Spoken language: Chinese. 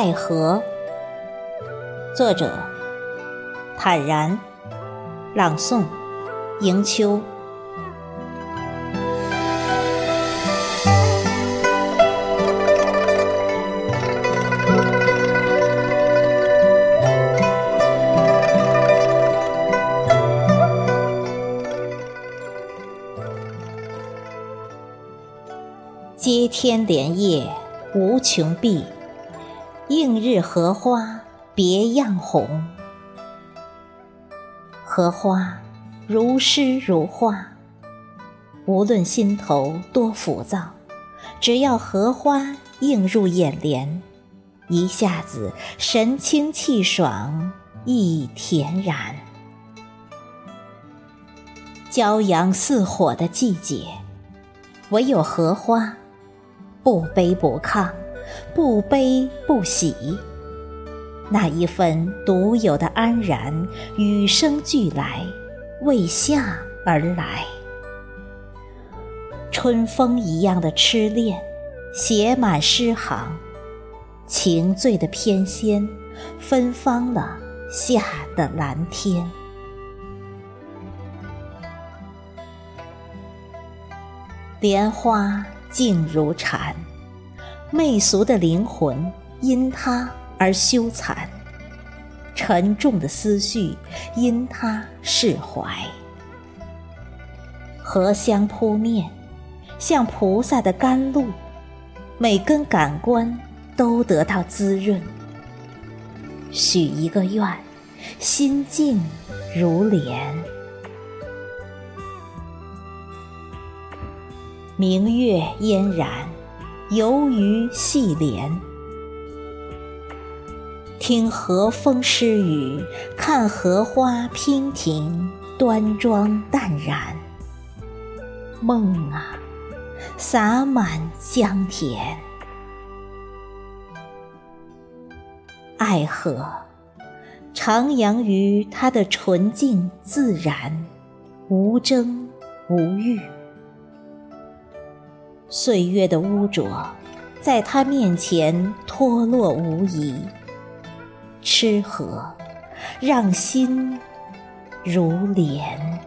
爱河，作者坦然，朗诵迎秋。接天莲叶无穷碧，映日荷花别样红。荷花如诗如画，无论心头多浮躁，只要荷花映入眼帘，一下子神清气爽，意恬然。骄阳似火的季节，唯有荷花。不卑不亢，不悲不喜，那一份独有的安然，与生俱来，为夏而来。春风一样的痴恋，写满诗行，情醉的翩跹，芬芳了夏的蓝天。莲花。静如禅，媚俗的灵魂因他而羞惭，沉重的思绪因他释怀。荷香扑面，像菩萨的甘露，每根感官都得到滋润。许一个愿，心静如莲。明月嫣然，游鱼戏莲。听和风诗雨，看荷花娉婷，端庄淡然。梦啊，洒满江田。爱河，徜徉于它的纯净自然，无争无欲。岁月的污浊，在他面前脱落无遗。吃喝，让心如莲。